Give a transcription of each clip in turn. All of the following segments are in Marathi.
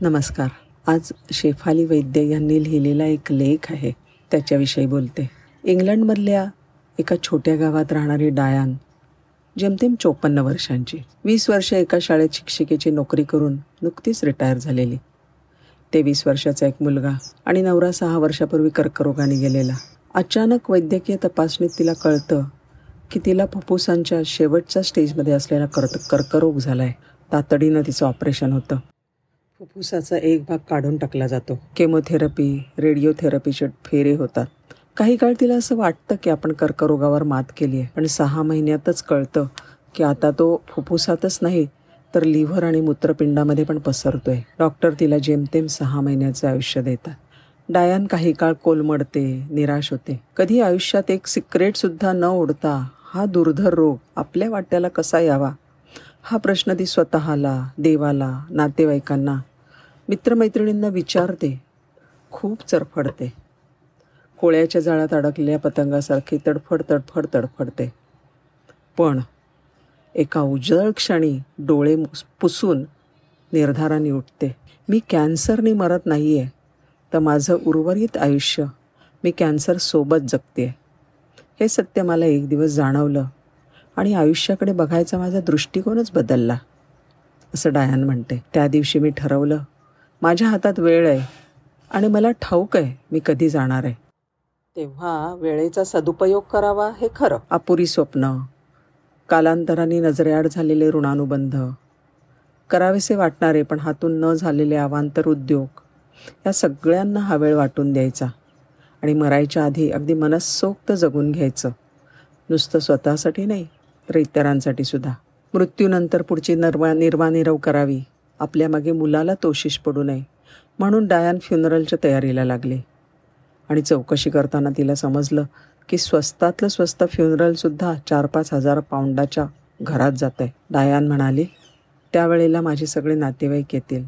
नमस्कार. आज शेफाली वैद्य यांनी लिहिलेला एक लेख आहे. त्याच्याविषयी बोलते. इंग्लंडमधल्या एका छोट्या गावात राहणारी डायान जेमतेम चोपन्न वर्षांची वीस वर्ष एका शाळेत शिक्षिकेची नोकरी करून नुकतीच रिटायर झालेली. तेवीस वर्षाचा एक मुलगा आणि नवरा सहा वर्षापूर्वी कर्करोगाने गेलेला. अचानक वैद्यकीय तपासणीत तिला कळतं की तिला फुफ्फुसांच्या शेवटच्या स्टेजमध्ये असलेला कर्त कर्करोग झाला आहे तातडीनं तिचं ऑपरेशन होतं. फुफ्फुसाचा एक भाग काढून टाकला जातो. केमोथेरपी रेडिओथेरपीचे फेरे होतात. काही काळ तिला असं वाटतं की आपण कर्करोगावर मात केली आहे पण सहा महिन्यातच कळतं की आता तो फुफ्फुसातच नाही तर लिव्हर आणि मूत्रपिंडामध्ये पण पसरतोय. डॉक्टर तिला जेमतेम सहा महिन्याचं आयुष्य देतात. डायान काही काळ कोलमडते निराश होते. कधी आयुष्यात एक सिक्रेट सुद्धा न ओढता हा दुर्धर रोग आपल्या वाट्याला कसा यावा? हा प्रश्न ती स्वतःला देवाला नातेवाईकांना मित्रमैत्रिणींना विचारते. खूप चरफडते. कोळ्याच्या जाळ्यात अडकलेल्या पतंगासारखी तडफड तडफड तडफडते. पण एका उजळ क्षणी डोळे पुसून निर्धाराने उठते. मी कॅन्सरने मरत नाही आहे तर माझं उर्वरित आयुष्य मी कॅन्सरसोबत जगते. हे सत्य मला एक दिवस जाणवलं आणि आयुष्याकडे बघायचा माझा दृष्टिकोनच बदलला असं डायन म्हणते. त्या दिवशी मी ठरवलं माझ्या हातात वेळ आहे आणि मला ठाऊक आहे मी कधी जाणार आहे. तेव्हा वेळेचा सदुपयोग करावा हे खरं. अपुरी स्वप्न कालांतराने नजरेआड झालेले ऋणानुबंध करावेसे वाटणारे पण हातून न झालेले अवांतर उद्योग या सगळ्यांना हा वेळ वाटून द्यायचा आणि मरायच्या आधी अगदी मनस्सोक्त जगून घ्यायचं. नुसतं स्वतःसाठी नाही तर इतरांसाठी सुद्धा. मृत्यूनंतर पुढची निर्वा निर्वानिरव करावी. आपल्यामागे मुलाला तोशिश पडू नये म्हणून डायन फ्युनरलच्या तयारीला लागले. आणि चौकशी करताना तिला समजलं की स्वस्तातलं स्वस्त फ्युनरलसुद्धा चार पाच हजार पाऊंडाच्या घरात जात आहे डायान म्हणाली त्यावेळेला माझे सगळे नातेवाईक येतील.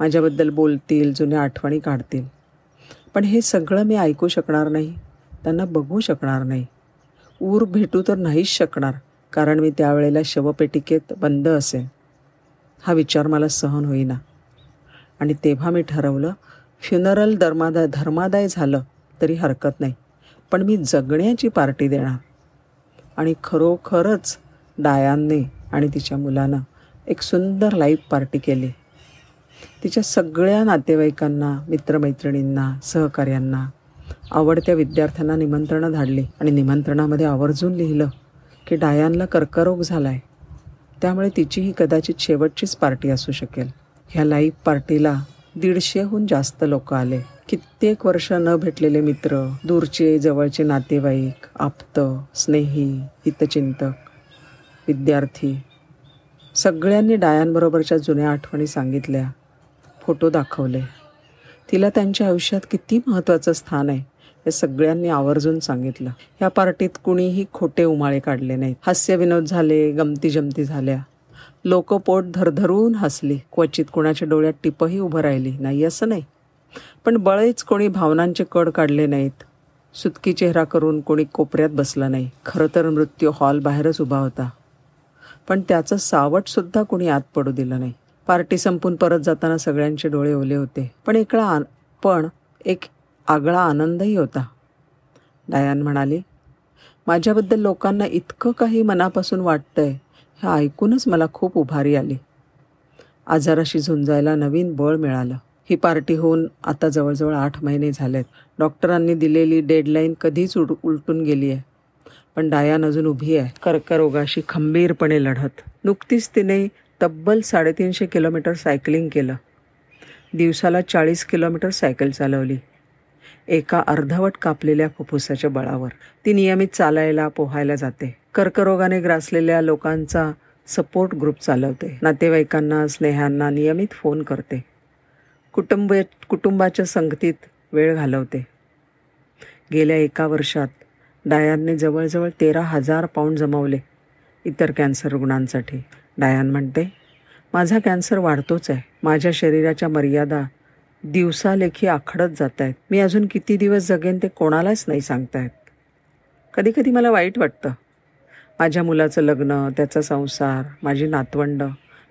माझ्याबद्दल बोलतील जुन्या आठवणी काढतील. पण हे सगळं मी ऐकू शकणार नाही त्यांना बघू शकणार नाही. ऊर भेटू तर नाहीच शकणार कारण मी त्यावेळेला शवपेटिकेत बंद असेल हा विचार मला सहन होईना. आणि तेव्हा मी ठरवलं फ्युनरल धर्मादाय धर्मादाय झालं तरी हरकत नाही. पण मी जगण्याची पार्टी देणार. आणि खरोखरच डायांनी आणि तिच्या मुलानं एक सुंदर लाईफ पार्टी केली. तिच्या सगळ्या नातेवाईकांना मित्रमैत्रिणींना सहकार्यांना आवडत्या विद्यार्थ्यांना निमंत्रणं धाडली. आणि निमंत्रणामध्ये आवर्जून लिहिलं की डायांना कर्करोग झाला आहे त्यामुळे तिची ही कदाचित शेवटचीच पार्टी असू शकेल. ह्या लाईव्ह पार्टीला दीडशेहून जास्त लोक आले. कित्येक वर्ष न भेटलेले मित्र दूरचे जवळचे नातेवाईक आप्त स्नेही हितचिंतक विद्यार्थी सगळ्यांनी डायांबरोबरच्या जुन्या आठवणी सांगितल्या फोटो दाखवले. तिला त्यांच्या आयुष्यात किती महत्त्वाचं स्थान आहे. हे सगळ्यांनी आवर्जून सांगितलं. ह्या पार्टीत कुणीही खोटे उमाळे काढले नाहीत. हास्यविनोद झाले गमती जमती झाल्या. लोक पोट धरधरून हसली. क्वचित कुणाच्या डोळ्यात टिपही उभं राहिली. नाही असं नाही. पण बळेच कोणी भावनांचे कड काढले नाहीत. सुतकी चेहरा करून कोणी कोपऱ्यात बसला नाही. खरं तर मृत्यू हॉल बाहेरच उभा होता. पण त्याचं सावटसुद्धा कोणी आत पडू दिलं नाही. पार्टी संपून परत जाताना सगळ्यांचे डोळे ओले होते. पण एकळा पण एक आगळा आनंदही होता. डायान म्हणाली माझ्याबद्दल लोकांना इतकं काही मनापासून वाटतंय हे ऐकूनच मला खूप उभारी आली. आजाराशी झुंजायला नवीन बळ मिळालं. ही पार्टी होऊन आता जवळजवळ आठ महिने झालेत. डॉक्टरांनी दिलेली डेडलाईन कधीच उड उलटून गेली आहे. पण डायान अजून उभी आहे. कर्करोगाशी खंबीरपणे लढत. नुकतीच तिने तब्बल साडेतीनशे किलोमीटर सायकलिंग केलं. दिवसाला चाळीस किलोमीटर सायकल चालवली. एका अर्धवट कापलेल्या फुफ्फुसाच्या बळावर. ती नियमित चालायला पोहायला जाते. कर्करोगाने ग्रासलेल्या लोकांचा सपोर्ट ग्रुप चालवते. नातेवाईकांना स्नेहांना नियमित फोन करते. कुटुंब कुटुंबाच्या संगतीत वेळ घालवते. गेल्या एका वर्षात डायानने जवळजवळ तेरा हजार पाऊंड जमवले इतर कॅन्सर रुग्णांसाठी. डायान म्हणते माझा कॅन्सर वाढतोच आहे. माझ्या शरीराच्या मर्यादा दिवसालेखी आखडत जात आहेत मी अजून किती दिवस जगेन ते कोणालाच नाही सांगतायत. कधीकधी मला वाईट वाटतं. माझ्या मुलाचं लग्न त्याचा संसार माझी नातवंड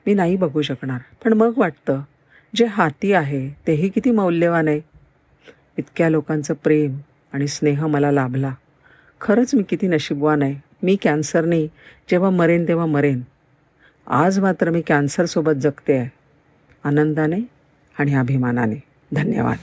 मी नाही बघू शकणार. पण मग वाटतं जे हाती आहे तेही किती मौल्यवान आहे. इतक्या लोकांचं प्रेम आणि स्नेह मला लाभला. खरंच मी किती नशीबवान आहे. मी कॅन्सरने जेव्हा मरेन तेव्हा मरेन. आज मात्र मी कॅन्सरसोबत जगते आहे आनंदाने आणि अभिमानाने. धन्यवाद.